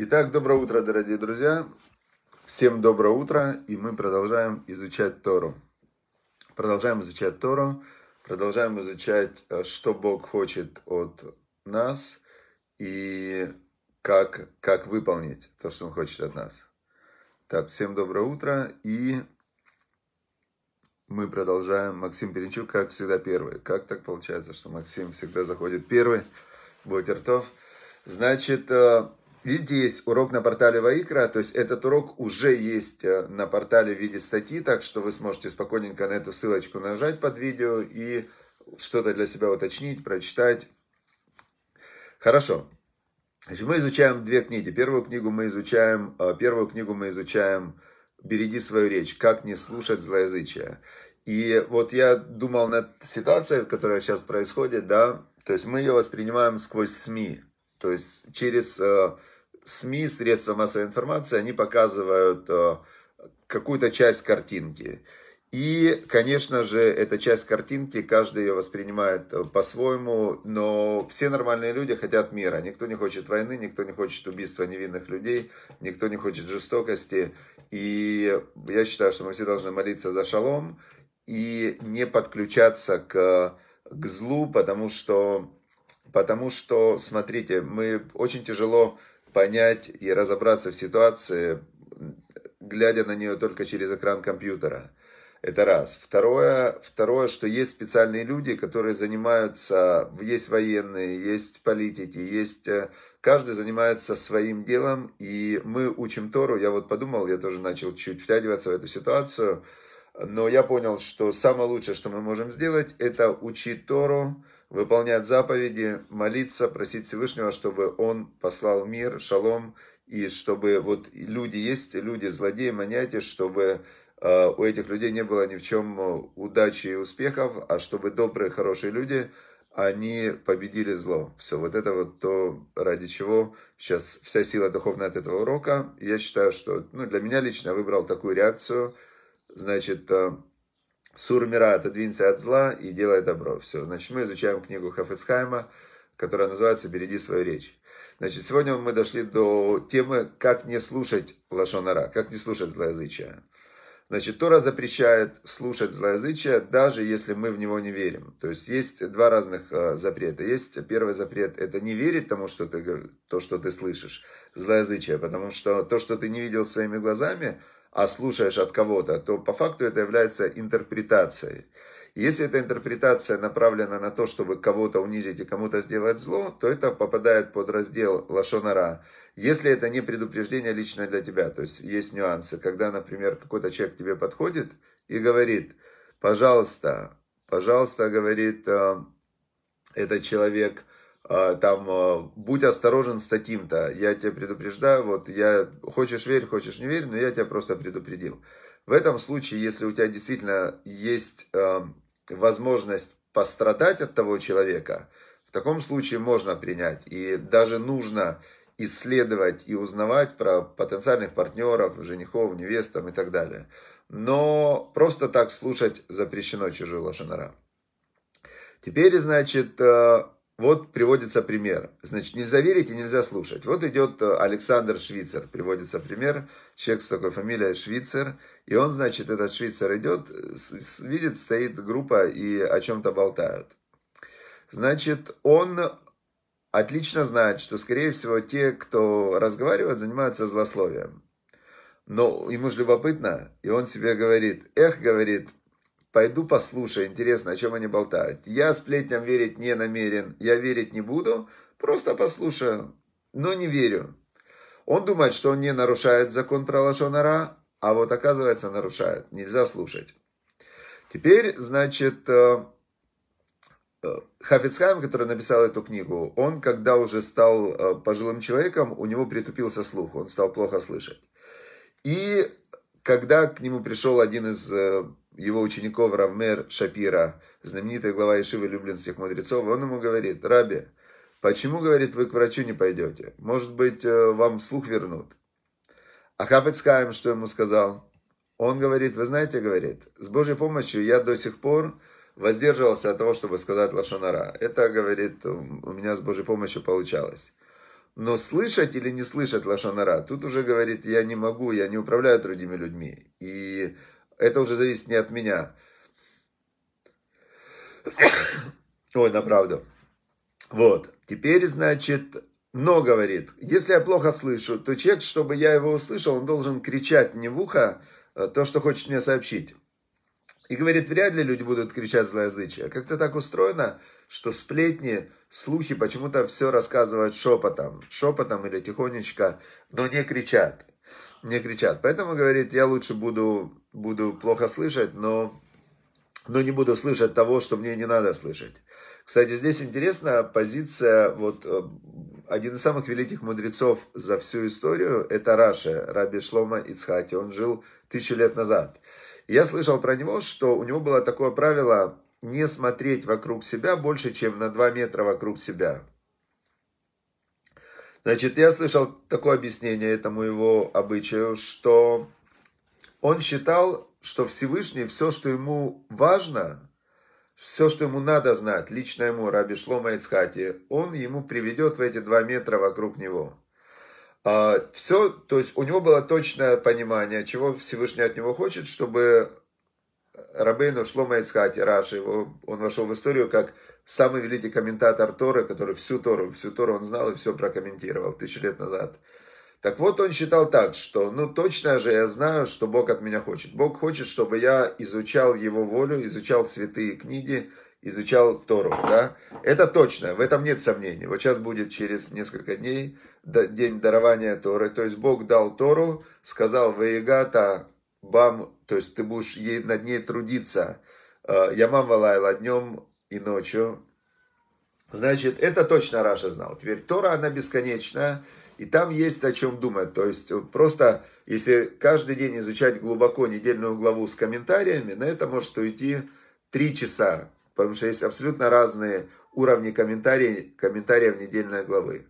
Итак, доброе утро, дорогие друзья. Всем доброе утро, и мы продолжаем изучать Тору. Продолжаем изучать Тору, продолжаем изучать, э, что Бог хочет от нас и как, как выполнить то, что Он хочет от нас. Так, всем доброе утро, и мы продолжаем. Максим Перенчук, как всегда, первый. Как так получается, что Максим всегда заходит первый? Бутертов. Значит, э, Видите, есть урок на портале Ваикра, то есть этот урок уже есть э, на портале в виде статьи, так что вы сможете спокойненько на эту ссылочку нажать под видео и что-то для себя уточнить, прочитать. Хорошо. Значит, мы изучаем две книги. Первую книгу мы изучаем, э, первую книгу мы изучаем «Береги свою речь. Как не слушать злоязычие». И вот я думал над ситуацией, которая сейчас происходит, да, то есть мы ее воспринимаем сквозь СМИ, то есть через э, СМИ, средства массовой информации, они показывают э, какую-то часть картинки. И, конечно же, эта часть картинки, каждый ее воспринимает э, по-своему, но все нормальные люди хотят мира. Никто не хочет войны, никто не хочет убийства невинных людей, никто не хочет жестокости. И я считаю, что мы все должны молиться за шалом и не подключаться к, к злу, потому что, потому что, смотрите, мы очень тяжело понять и разобраться в ситуации, глядя на нее только через экран компьютера. Это раз. Второе, второе, что есть специальные люди, которые занимаются, есть военные, есть политики, есть... Э, каждый занимается своим делом, и мы учим Тору. Я вот подумал, я тоже начал чуть втягиваться в эту ситуацию, но я понял, что самое лучшее, что мы можем сделать, это учить Тору, выполнять заповеди, молиться, просить Всевышнего, чтобы Он послал мир, шалом, и чтобы вот люди есть, люди злодеи, маньяки, чтобы э, у этих людей не было ни в чем э, удачи и успехов, а чтобы добрые, хорошие люди, они победили зло. Все, вот это вот то, ради чего сейчас вся сила духовная от этого урока. Я считаю, что ну, для меня лично выбрал такую реакцию. Значит, э, Сур мира, отодвинься от зла и делай добро. Все. Значит, мы изучаем книгу Хафецхайма, которая называется «Береги свою речь». Значит, сегодня мы дошли до темы, как не слушать лошонара, как не слушать злоязычие. Значит, Тора запрещает слушать злоязычие, даже если мы в него не верим. То есть, есть два разных э, запрета. Есть первый запрет, это не верить тому, что ты, то, что ты слышишь, злоязычие. Потому что то, что ты не видел своими глазами – а слушаешь от кого-то, то по факту это является интерпретацией. Если эта интерпретация направлена на то, чтобы кого-то унизить и кому-то сделать зло, то это попадает под раздел лошонара. Если это не предупреждение лично для тебя, то есть есть нюансы, когда, например, какой-то человек к тебе подходит и говорит, пожалуйста, пожалуйста, говорит э, этот человек, там, а, будь осторожен с таким-то, я тебя предупреждаю, вот, я, хочешь верь, хочешь не верь, но я тебя просто предупредил. В этом случае, если у тебя действительно есть э, возможность пострадать от того человека, в таком случае можно принять, и даже нужно исследовать и узнавать про потенциальных партнеров, женихов, невестам и так далее. Но просто так слушать запрещено чужой лошонара. Теперь, значит, вот приводится пример. Значит, нельзя верить и нельзя слушать. Вот идет э, Александр Швейцер, приводится пример. Человек с такой фамилией Швейцер. И он, значит, этот Швейцер идет, видит, стоит группа и о чем-то болтают. Значит, он отлично знает, что, скорее всего, те, кто разговаривает, занимаются злословием. Но ему же любопытно, и он себе говорит, эх, говорит, Пойду послушаю, интересно, о чем они болтают. Я сплетням верить не намерен, я верить не буду, просто послушаю, но не верю. Он думает, что он не нарушает закон про лошонара, а вот оказывается нарушает, нельзя слушать. Теперь, значит, э, э, Хафицхайм, который написал эту книгу, он, когда уже стал э, пожилым человеком, у него притупился слух, он стал плохо слышать. И когда к нему пришел один из его учеников Равмер Шапира, знаменитый глава Ишивы Люблинских мудрецов, он ему говорит, Раби, почему, говорит, вы к врачу не пойдете? Может быть, э, вам слух вернут? А Хафецкаем что ему сказал? Он говорит, вы знаете, говорит, с Божьей помощью я до сих пор воздерживался от того, чтобы сказать лошонара. Это, говорит, у меня с Божьей помощью получалось. Но слышать или не слышать лошонара, тут уже говорит, я не могу, я не управляю другими людьми. И это уже зависит не от меня. Ой, на правду. Вот. Теперь, значит, но говорит, если я плохо слышу, то человек, чтобы я его услышал, он должен кричать мне в ухо э, то, что хочет мне сообщить. И говорит, вряд ли люди будут кричать злоязычие. Как-то так устроено, что сплетни, слухи почему-то все рассказывают шепотом. Шепотом или тихонечко, но не кричат. Не кричат. Поэтому, говорит, я лучше буду, буду плохо слышать, но, но не буду слышать того, что мне не надо слышать. Кстати, здесь интересна позиция, вот э, один из самых великих мудрецов за всю историю, это Раша, Раби Шлома Ицхати. Он жил тысячу лет назад. Я слышал про него, что у него было такое правило не смотреть вокруг себя больше, чем на 2 метра вокруг себя. Значит, я слышал такое объяснение этому его обычаю, что он считал, что Всевышний все, что ему важно, все, что ему надо знать, лично ему, Раби Шлома Ицхати, он ему приведет в эти два метра вокруг него. А, все, то есть у него было точное понимание, чего Всевышний от него хочет, чтобы Рабейну Шлома Ицхати, Раши, его, он вошел в историю как самый великий комментатор Торы, который всю Тору, всю Тору он знал и все прокомментировал тысячи лет назад. Так вот, он считал так, что, ну, точно же я знаю, что Бог от меня хочет. Бог хочет, чтобы я изучал Его волю, изучал святые книги, изучал Тору, да? Это точно, в этом нет сомнений. Вот сейчас будет через несколько дней день дарования Торы. То есть Бог дал Тору, сказал «Ваегата бам», то есть ты будешь над ней трудиться. «Э, Ямам валайла днем и ночью. Значит, это точно Раша знал. Теперь Тора, она бесконечная, и там есть о чем думать. То есть просто, если каждый день изучать глубоко недельную главу с комментариями, на это может уйти три часа потому что есть абсолютно разные уровни комментариев, комментариев недельной главы.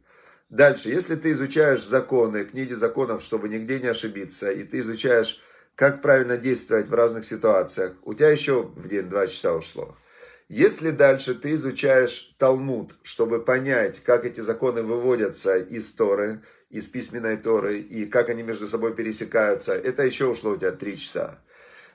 Дальше, если ты изучаешь законы, книги законов, чтобы нигде не ошибиться, и ты изучаешь, как правильно действовать в разных ситуациях, у тебя еще в день два часа ушло. Если дальше ты изучаешь Талмуд, чтобы понять, как эти законы выводятся из Торы, из письменной Торы, и как они между собой пересекаются, это еще ушло у тебя три часа.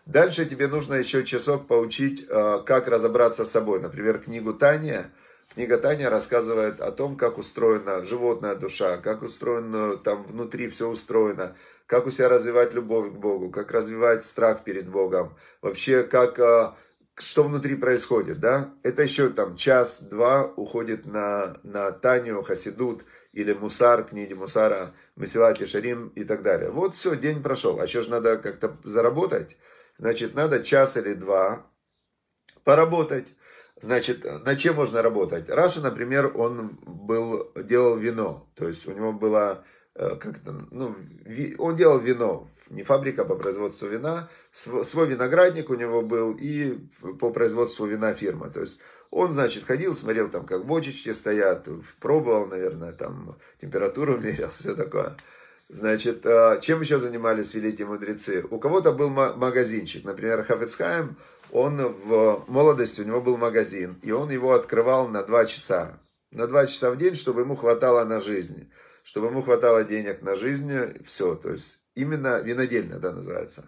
Дальше тебе нужно еще часок поучить, э, как разобраться с собой. Например, книгу Таня. Книга Таня рассказывает о том, как устроена животная душа, как устроено там внутри все устроено, как у себя развивать любовь к Богу, как развивать страх перед Богом, вообще как э, что внутри происходит, да? Это еще там час-два уходит на, на Таню, Хасидут или Мусар, книги Мусара, Месилати Шарим и так далее. Вот все, день прошел. А что же надо как-то заработать? Значит, надо час или два поработать. Значит, на чем можно работать? Раша, например, он был, делал вино. То есть у него было э, как-то, ну, он делал вино, не фабрика по производству вина, свой виноградник у него был и по производству вина фирма. То есть он, значит, ходил, смотрел там, как бочечки стоят, пробовал, наверное, там температуру мерил, все такое. Значит, а, чем еще занимались великие мудрецы? У кого-то был магазинчик, например, Хафецхайм, он в молодости, у него был магазин, и он его открывал на два часа. На два часа в день, чтобы ему хватало на жизнь. Чтобы ему хватало денег на жизнь, все. То есть, именно винодельня, да, называется.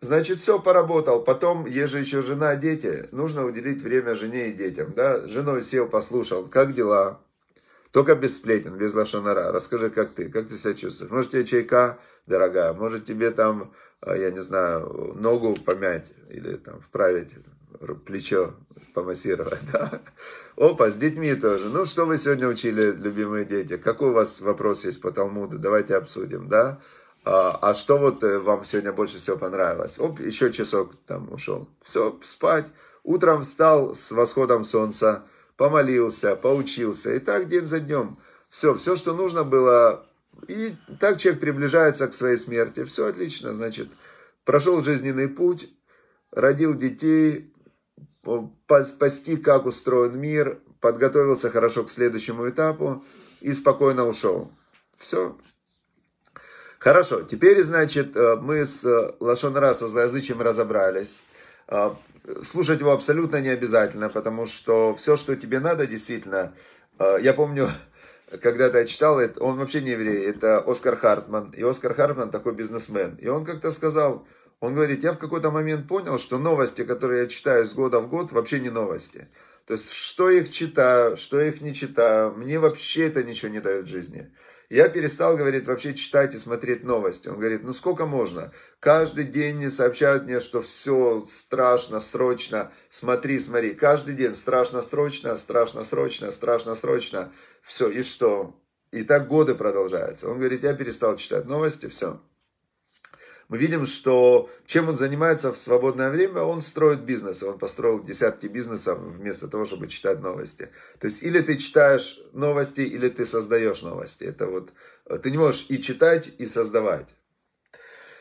Значит, все, поработал. Потом, есть еще жена, дети, нужно уделить время жене и детям, да. Женой сел, послушал, как дела, только без сплетен, без лошонара. Расскажи, как ты, как ты себя чувствуешь. Может, тебе чайка, дорогая, может, тебе там, а, я не знаю, ногу помять или там вправить плечо, помассировать, да. Опа, с детьми тоже. Ну, что вы сегодня учили, любимые дети? Какой у вас вопрос есть по Талмуду? Давайте обсудим, да. А, а что вот э, вам сегодня больше всего понравилось? Оп, еще часок там ушел. Все, спать. Утром встал с восходом солнца, помолился, поучился. И так день за днем. Все, все, что нужно было. И так человек приближается к своей смерти. Все отлично, значит, прошел жизненный путь, родил детей, постиг, как устроен мир, подготовился хорошо к следующему этапу и спокойно ушел. Все. Хорошо, теперь, значит, э, мы с э, Лашонара, со злоязычием разобрались. Э, слушать его абсолютно не обязательно, потому что все, что тебе надо, действительно, я помню, когда-то я читал, он вообще не еврей, это Оскар Хартман. И Оскар Хартман такой бизнесмен. И он как-то сказал, он говорит, я в какой-то момент понял, что новости, которые я читаю с года в год, вообще не новости. То есть, что их читаю, что их не читаю, мне вообще это ничего не дает в жизни. Я перестал, говорит, вообще читать и смотреть новости. Он говорит, ну сколько можно? Каждый день сообщают мне, что все страшно, срочно. Смотри, смотри, каждый день страшно, срочно, страшно, срочно, страшно, срочно. Все, и что? И так годы продолжаются. Он говорит, я перестал читать новости, все мы видим, что чем он занимается в свободное время, он строит бизнес. Он построил десятки бизнесов вместо того, чтобы читать новости. То есть или ты читаешь новости, или ты создаешь новости. Это вот ты не можешь и читать, и создавать.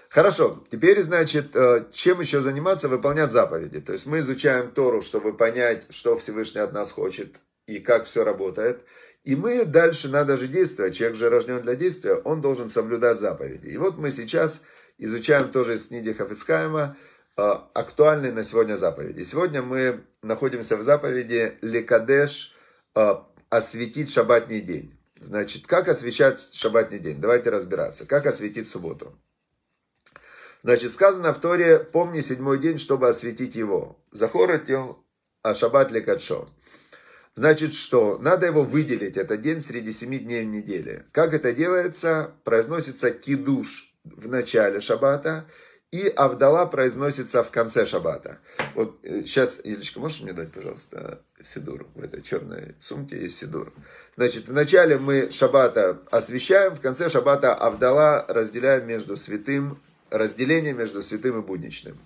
Хорошо, теперь, значит, э, чем еще заниматься? Выполнять заповеди. То есть мы изучаем Тору, чтобы понять, что Всевышний от нас хочет и как все работает. И мы дальше надо же действовать. Человек же рожден для действия, он должен соблюдать заповеди. И вот мы сейчас изучаем тоже из книги Хафицкайма а, актуальные на сегодня заповеди. Сегодня мы находимся в заповеди Лекадеш а, осветить шаббатний день. Значит, как освещать шаббатний день? Давайте разбираться. Как осветить субботу? Значит, сказано в Торе, помни седьмой день, чтобы осветить его. Захорать его, а шаббат лекадшо. Значит, что? Надо его выделить, этот день среди семи дней в неделе. Как это делается? Произносится кидуш в начале шаббата, и Авдала произносится в конце шаббата. Вот сейчас, э, Елечка, можешь мне дать, пожалуйста, сидур? В этой черной сумке есть сидур. Значит, в начале мы шаббата освещаем, в конце шаббата Авдала разделяем между святым, разделение между святым и будничным.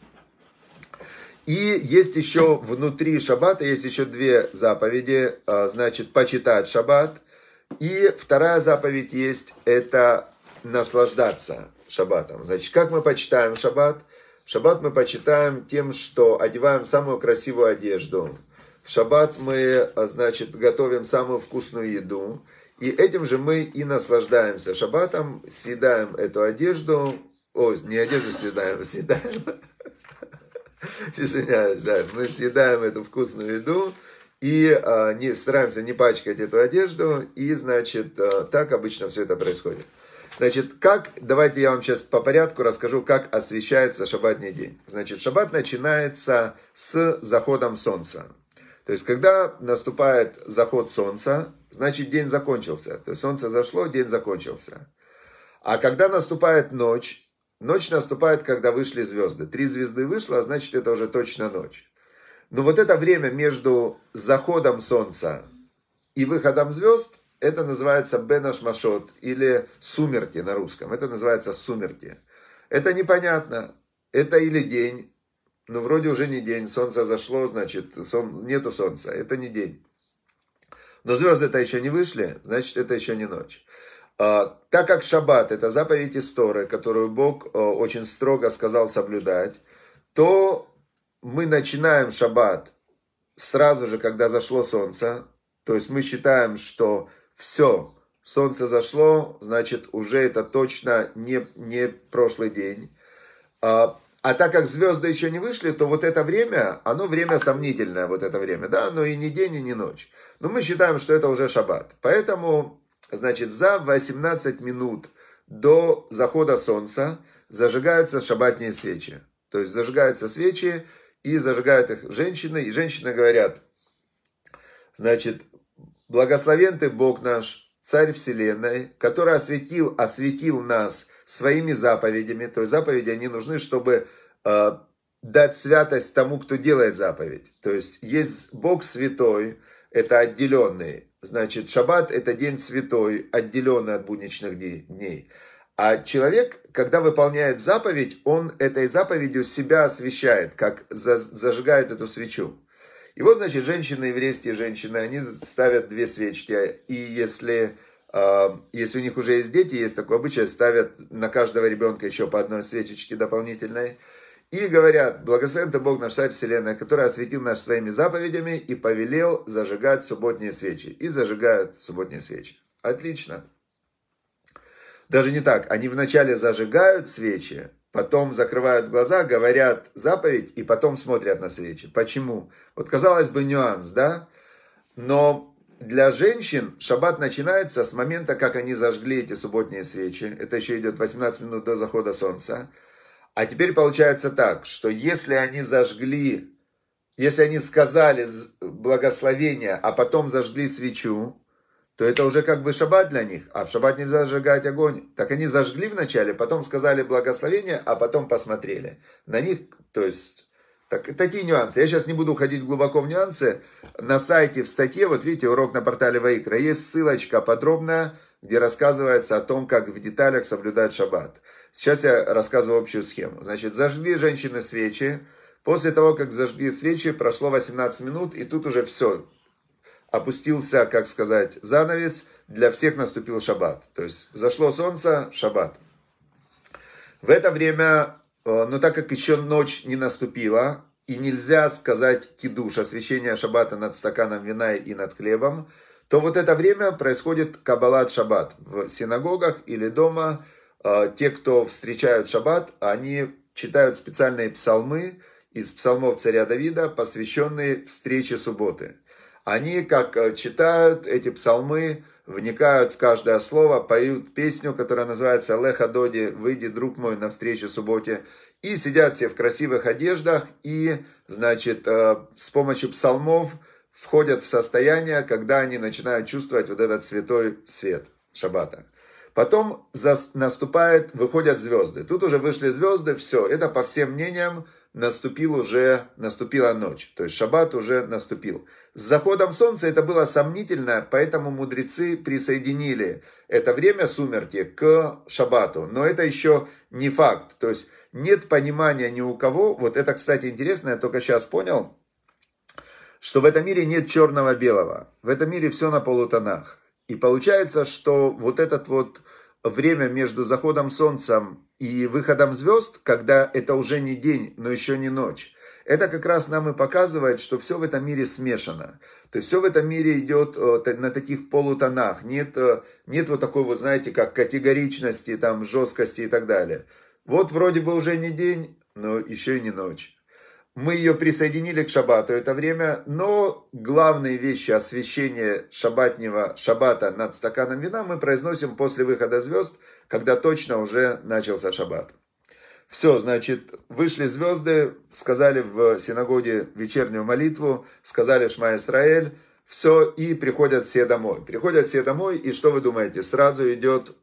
И есть еще внутри шаббата, есть еще две заповеди, а, значит, почитать шаббат. И вторая заповедь есть, это наслаждаться шаббатом. Значит, как мы почитаем шаббат? Шаббат мы почитаем тем, что одеваем самую красивую одежду. В шаббат мы, а, значит, готовим самую вкусную еду. И этим же мы и наслаждаемся шаббатом, съедаем эту одежду, о, не одежду съедаем, съедаем, извиняюсь, да, мы съедаем эту вкусную еду и а, не, стараемся не пачкать эту одежду, и, значит, а, так обычно все это происходит. Значит, как, давайте я вам сейчас по порядку расскажу, как освещается шаббатный день. Значит, шаббат начинается с заходом солнца. То есть, когда наступает заход солнца, значит, день закончился. То есть, солнце зашло, день закончился. А когда наступает ночь, ночь наступает, когда вышли звезды. Три звезды вышло, а значит, это уже точно ночь. Но вот это время между заходом солнца и выходом звезд, это называется Бенаш Машот или сумерки на русском. Это называется сумерки. Это непонятно. Это или день, но вроде уже не день. Солнце зашло, значит, сон, нету солнца. Это не день. Но звезды-то еще не вышли, значит, это еще не ночь. А, так как шаббат – это заповедь истории, которую Бог а, очень строго сказал соблюдать, то мы начинаем шаббат сразу же, когда зашло солнце. То есть мы считаем, что все, солнце зашло, значит, уже это точно не, не прошлый день. А, а так как звезды еще не вышли, то вот это время, оно время сомнительное, вот это время, да, но и не день, и не ночь. Но мы считаем, что это уже шаббат. Поэтому, значит, за 18 минут до захода солнца зажигаются шаббатные свечи. То есть зажигаются свечи, и зажигают их женщины, и женщины говорят, значит, Благословен ты, Бог наш, Царь Вселенной, который осветил, осветил нас своими заповедями. То есть заповеди, они нужны, чтобы э, дать святость тому, кто делает заповедь. То есть есть Бог святой, это отделенный. Значит, шаббат это день святой, отделенный от будничных дней. А человек, когда выполняет заповедь, он этой заповедью себя освещает, как зажигает эту свечу. И вот, значит, женщины, еврейские женщины, они ставят две свечки. И если, э, если у них уже есть дети, есть такое обычай, ставят на каждого ребенка еще по одной свечечке дополнительной. И говорят, благословен ты Бог наш Царь Вселенная, который осветил нас своими заповедями и повелел зажигать субботние свечи. И зажигают субботние свечи. Отлично. Даже не так. Они вначале зажигают свечи, потом закрывают глаза, говорят заповедь и потом смотрят на свечи. Почему? Вот казалось бы нюанс, да? Но для женщин шаббат начинается с момента, как они зажгли эти субботние свечи. Это еще идет 18 минут до захода солнца. А теперь получается так, что если они зажгли, если они сказали благословение, а потом зажгли свечу, то это уже как бы шаббат для них. А в шаббат нельзя зажигать огонь. Так они зажгли вначале, потом сказали благословение, а потом посмотрели. На них, то есть так, такие нюансы. Я сейчас не буду уходить глубоко в нюансы. На сайте, в статье, вот видите, урок на портале Ваикра, есть ссылочка подробная, где рассказывается о том, как в деталях соблюдать шаббат. Сейчас я рассказываю общую схему. Значит, зажгли женщины свечи. После того, как зажгли свечи, прошло 18 минут, и тут уже все. Опустился, как сказать, занавес. Для всех наступил шаббат. То есть зашло солнце, шаббат. В это время Э, но так как еще ночь не наступила, и нельзя сказать кидуш, освящение шаббата над стаканом вина и над хлебом, то вот это время происходит каббалат шаббат. В синагогах или дома э, те, кто встречают шаббат, они читают специальные псалмы из псалмов царя Давида, посвященные встрече субботы. Они, как э, читают эти псалмы, вникают в каждое слово, поют песню, которая называется «Леха Доди, выйди, друг мой, навстречу субботе». И сидят все в красивых одеждах и, значит, э, с помощью псалмов входят в состояние, когда они начинают чувствовать вот этот святой свет шаббата. Потом наступает, выходят звезды. Тут уже вышли звезды, все, это по всем мнениям наступил уже, наступила ночь. То есть шаббат уже наступил. С заходом солнца это было сомнительно, поэтому мудрецы присоединили это время сумерки к шаббату. Но это еще не факт. То есть нет понимания ни у кого. Вот это, кстати, интересно, я только сейчас понял, что в этом мире нет черного-белого. В этом мире все на полутонах. И получается, что вот этот вот время между заходом солнца и выходом звезд, когда это уже не день, но еще не ночь, это как раз нам и показывает, что все в этом мире смешано. То есть все в этом мире идет э, на таких полутонах. Нет, э, нет вот такой вот, знаете, как категоричности, там, жесткости и так далее. Вот вроде бы уже не день, но еще и не ночь. Мы ее присоединили к шаббату это время, но главные вещи освящения шаббатнего шаббата над стаканом вина мы произносим после выхода звезд, когда точно уже начался шаббат. Все, значит, вышли звезды, сказали в синагоге вечернюю молитву, сказали Шма Исраэль, все, и приходят все домой. Приходят все домой, и что вы думаете, сразу идет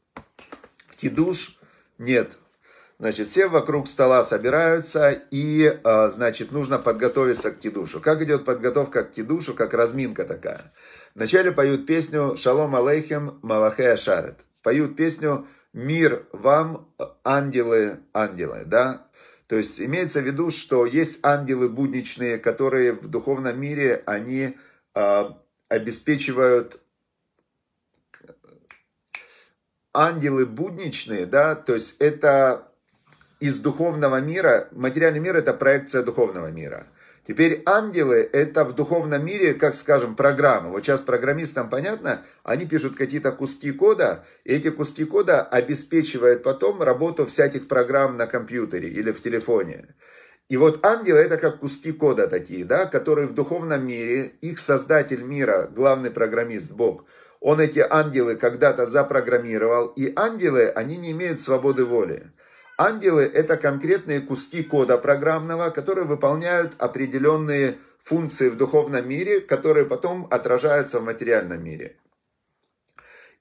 кидуш? Нет, Значит, все вокруг стола собираются, и, а, значит, нужно подготовиться к кидушу. Как идет подготовка к кидушу, как разминка такая. Вначале поют песню «Шалом алейхем малахе шарет». Поют песню «Мир вам, ангелы, ангелы», да? То есть имеется в виду, что есть ангелы будничные, которые в духовном мире, они э, обеспечивают ангелы будничные, да, то есть это из духовного мира, материальный мир это проекция духовного мира. Теперь ангелы это в духовном мире, как скажем, программы. Вот сейчас программистам понятно, они пишут какие-то куски кода, и эти куски кода обеспечивают потом работу всяких программ на компьютере или в телефоне. И вот ангелы это как куски кода такие, да, которые в духовном мире, их создатель мира, главный программист, Бог, он эти ангелы когда-то запрограммировал, и ангелы, они не имеют свободы воли. Ангелы – это конкретные куски кода программного, которые выполняют определенные функции в духовном мире, которые потом отражаются в материальном мире.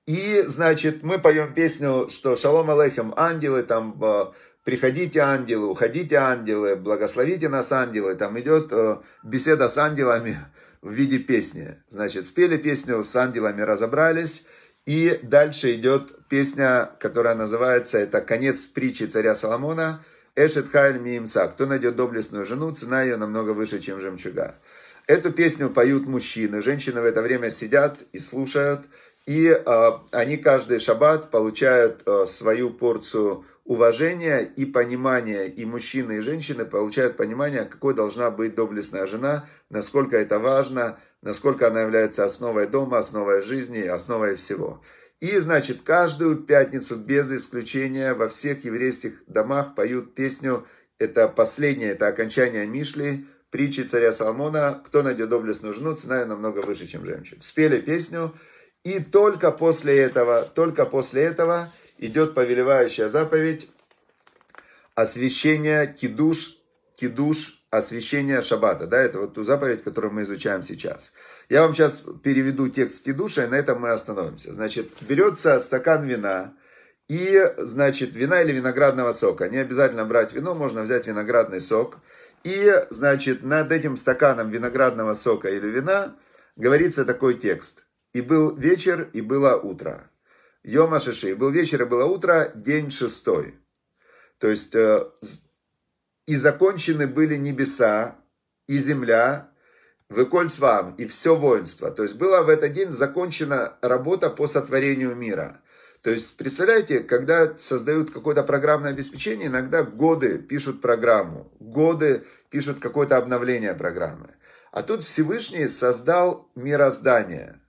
И, значит, мы поем песню, что «Шалом алейхем, ангелы», там э, «Приходите, ангелы», «Уходите, ангелы», «Благословите нас, ангелы». Там идет э, беседа с ангелами в виде песни. Значит, спели песню, с ангелами разобрались, и дальше идет песня, которая называется, это конец притчи царя Соломона, Эшет Хайль Миимца. Кто найдет доблестную жену, цена ее намного выше, чем жемчуга. Эту песню поют мужчины, женщины в это время сидят и слушают, и э, они каждый шаббат получают э, свою порцию уважения и понимания, и мужчины, и женщины получают понимание, какой должна быть доблестная жена, насколько это важно, насколько она является основой дома, основой жизни, основой всего. И, значит, каждую пятницу, без исключения, во всех еврейских домах поют песню, это последнее, это окончание Мишли, притчи царя Соломона, кто найдет доблестную жену, цена ее намного выше, чем жемчуг. Спели песню, и только после этого, только после этого идет повелевающая заповедь освящения кидуш, кидуш, освящения шаббата. Да, это вот ту заповедь, которую мы изучаем сейчас. Я вам сейчас переведу текст кидуша, и на этом мы остановимся. Значит, берется стакан вина, и, значит, вина или виноградного сока. Не обязательно брать вино, можно взять виноградный сок. И, значит, над этим стаканом виноградного сока или вина говорится такой текст. И был вечер, и было утро. Йома Шиши. Был вечер, и было утро, день шестой. То есть, э, и закончены были небеса, и земля, выкольцвам, и все воинство. То есть, была в этот день закончена работа по сотворению мира. То есть, представляете, когда создают какое-то программное обеспечение, иногда годы пишут программу, годы пишут какое-то обновление программы. А тут Всевышний создал мироздание.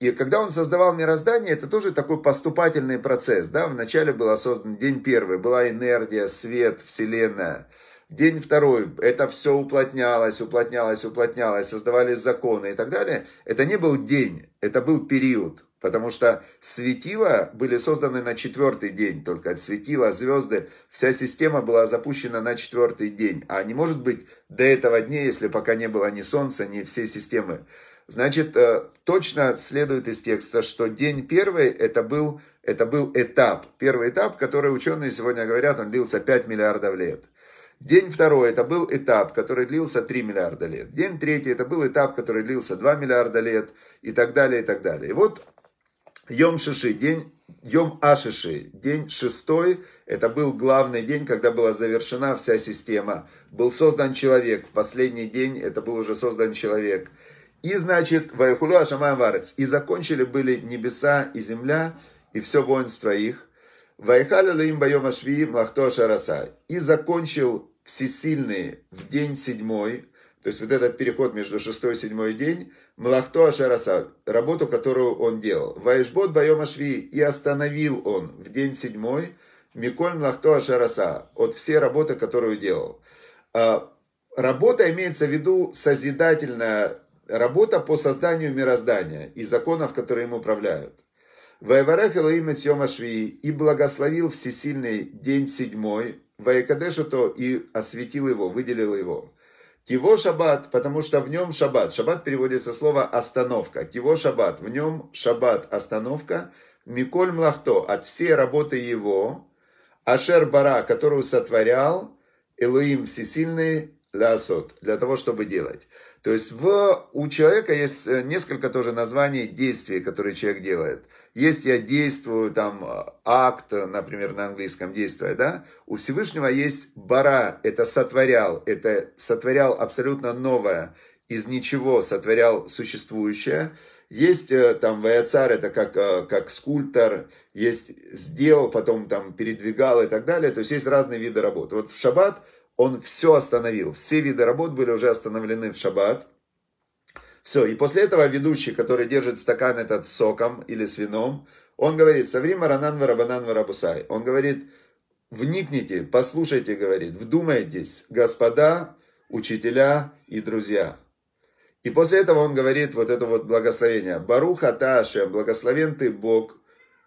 И когда он создавал мироздание, это тоже такой поступательный процесс. Да? Вначале был создан день первый, была энергия, свет, вселенная. День второй, это все уплотнялось, уплотнялось, уплотнялось, создавались законы и так далее. Это не был день, это был период. Потому что светила были созданы на четвертый день, только светила, звезды, вся система была запущена на четвертый день. А не может быть до этого дня, если пока не было ни Солнца, ни всей системы. Значит, э, точно следует из текста, что день первый это был, это был этап. Первый этап, который ученые сегодня говорят, он длился 5 миллиардов лет. День второй, это был этап, который длился 3 миллиарда лет. День третий, это был этап, который длился 2 миллиарда лет и так далее, и так далее. И вот Йом Шиши, день Йом Ашиши, день шестой, это был главный день, когда была завершена вся система. Был создан человек, в последний день это был уже создан человек. И, значит, Вайхулю Ашамай Варец, и закончили были небеса и земля, и все воинство их. Вайхали Лаим Байом Ашви Млахто Шараса. И закончил всесильный в день седьмой, то есть вот этот переход между шестой и седьмой день, Млахто Ашараса, работу, которую он делал. Ваишбот Байом Ашви, и остановил он в день седьмой, Миколь Млахто Ашараса, от всей работы, которую делал. А, работа имеется в виду созидательная работа по созданию мироздания и законов, которые им управляют. Вайварех Элоим Ашви, и благословил всесильный день седьмой, Ваекадешу то и осветил его, выделил его. Киво шаббат, потому что в нем шаббат. Шаббат переводится слово остановка. Киво шаббат, в нем шаббат, остановка. Миколь млахто, от всей работы его. Ашер бара, которую сотворял. Элоим всесильный, лясот, для того, чтобы делать. То есть в, у человека есть э, несколько тоже названий действий, которые человек делает. Есть я действую, там, акт, например, на английском действие, да. У Всевышнего есть бара, это сотворял, это сотворял абсолютно новое, из ничего сотворял существующее. Есть э, там Ваяцар, это как, э, как скульптор, есть сделал, потом там передвигал и так далее. То есть есть разные виды работы. Вот в шаббат он все остановил. Все виды работ были уже остановлены в шаббат. Все, и после этого ведущий, который держит стакан этот с соком или с вином, он говорит, סברי מרנן ורבנן ורבותי. Он говорит, вникните, послушайте, говорит, вдумайтесь, господа, учителя и друзья. И после этого он говорит вот это вот благословение. ברוך אתה השם, благословен ты Бог,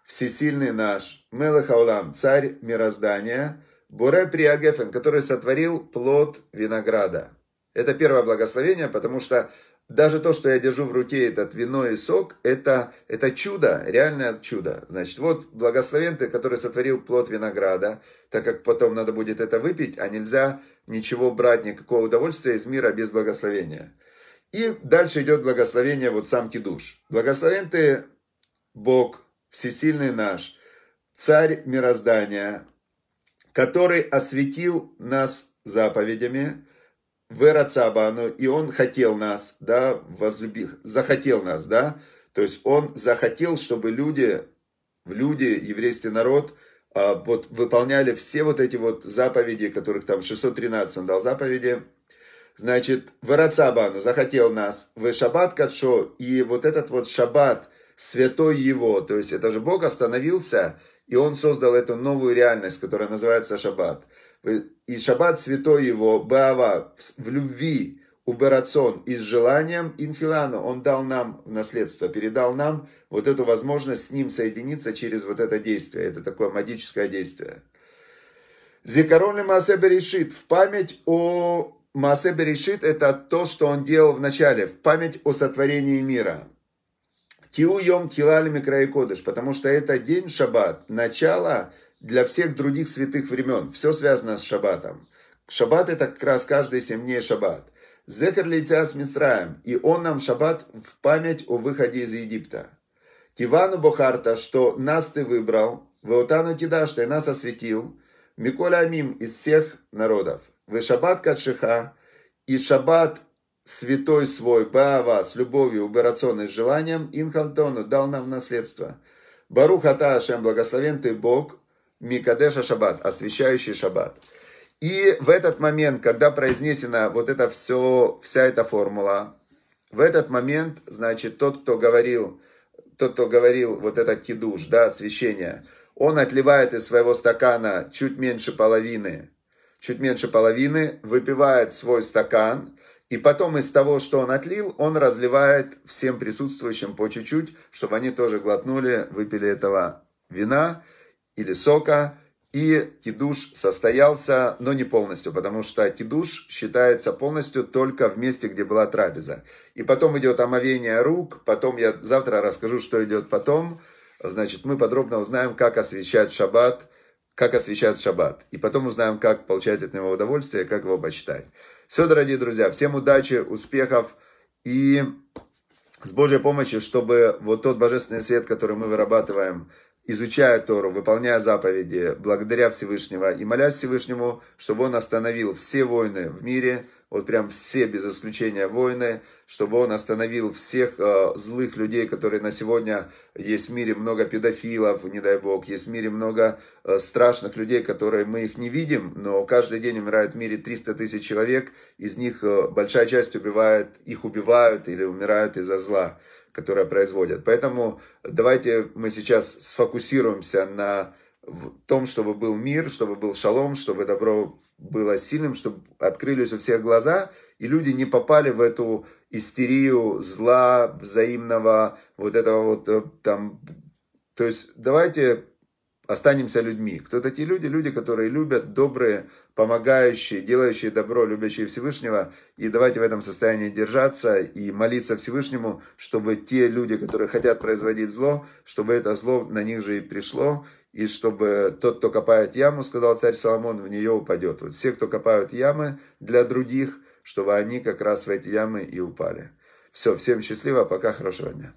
всесильный наш, מלך העולם, царь мироздания, בורא פרי הגפן, который сотворил плод винограда. Это первое благословение, потому что даже то, что я держу в руке этот вино и сок, это, это чудо, реальное чудо. Значит, вот благословен ты, который сотворил плод винограда, так как потом надо будет это выпить, а нельзя ничего брать, никакого удовольствия из мира без благословения. И дальше идет благословение, вот сам Кидуш. Благословен ты, Бог, всесильный наш, царь мироздания, который осветил нас заповедями, Верацабану, и он хотел нас, да, возлюбил, захотел нас, да, то есть он захотел, чтобы люди, люди, еврейский народ, а, вот выполняли все вот эти вот заповеди, которых там 613 он дал заповеди, значит, Верацабану захотел нас, в шаббат кадшо, и вот этот вот шаббат, святой его, то есть это же Бог остановился, и он создал эту новую реальность, которая называется шаббат. И шаббат святой его, Баава, в любви, уберацион и с желанием инхилану. Он дал нам в наследство, передал нам вот эту возможность с ним соединиться через вот это действие. Это такое магическое действие. Зикарон ли Маасе Берешит. В память о Маасе Берешит это то, что он делал в начале. В память о сотворении мира. Тиу йом тилали микраи кодыш. Потому что это день шаббат. Начало для всех других святых времен. Все связано с шаббатом. Шаббат это как раз каждый семь дней шаббат. Зекер с Мисраем, и он нам шаббат в память о выходе из Египта. Тивану Бохарта, что нас ты выбрал, Веотану Тида, что и нас осветил, Миколя Амим из всех народов. Вы шаббат Кадшиха, и шаббат святой свой, Баава, с любовью, убирационной, с желанием, Инхалтону дал нам наследство. Барух Ата Ашем, благословен ты Бог, Микадеша Шаббат, освящающий Шаббат. И в этот момент, когда произнесена вот это все, вся эта формула, в этот момент, значит, тот, кто говорил, тот, кто говорил вот этот кидуш, да, освящение, он отливает из своего стакана чуть меньше половины, чуть меньше половины, выпивает свой стакан, и потом из того, что он отлил, он разливает всем присутствующим по чуть-чуть, чтобы они тоже глотнули, выпили этого вина или сока, и кидуш состоялся, но не полностью, потому что кидуш считается полностью только в месте, где была трапеза. И потом идет омовение рук, потом я завтра расскажу, что идет потом. Значит, мы подробно узнаем, как освещать шаббат, как освещать шаббат. И потом узнаем, как получать от него удовольствие, как его почитать. Все, дорогие друзья, всем удачи, успехов и с Божьей помощью, чтобы вот тот божественный свет, который мы вырабатываем, изучая Тору, выполняя заповеди, благодаря Всевышнего и молясь Всевышнему, чтобы Он остановил все войны в мире, вот прям все без исключения войны, чтобы Он остановил всех э, злых людей, которые на сегодня есть в мире много педофилов, не дай Бог, есть в мире много э, страшных людей, которые мы их не видим, но каждый день умирает в мире 300 тысяч человек, из них э, большая часть убивает, их убивают или умирают из-за зла которые производят. Поэтому давайте мы сейчас сфокусируемся на том, чтобы был мир, чтобы был шалом, чтобы добро было сильным, чтобы открылись у всех глаза, и люди не попали в эту истерию зла, взаимного, вот этого вот э, там. То есть давайте останемся людьми. Кто такие люди? Люди, которые любят, добрые, помогающие, делающие добро, любящие Всевышнего. И давайте в этом состоянии держаться и молиться Всевышнему, чтобы те люди, которые хотят производить зло, чтобы это зло на них же и пришло, и чтобы тот, кто копает яму, сказал царь Соломон, в нее упадет. Вот все, кто копают ямы для других, чтобы они как раз в эти ямы и упали. Все, всем счастливо, пока, хорошего дня.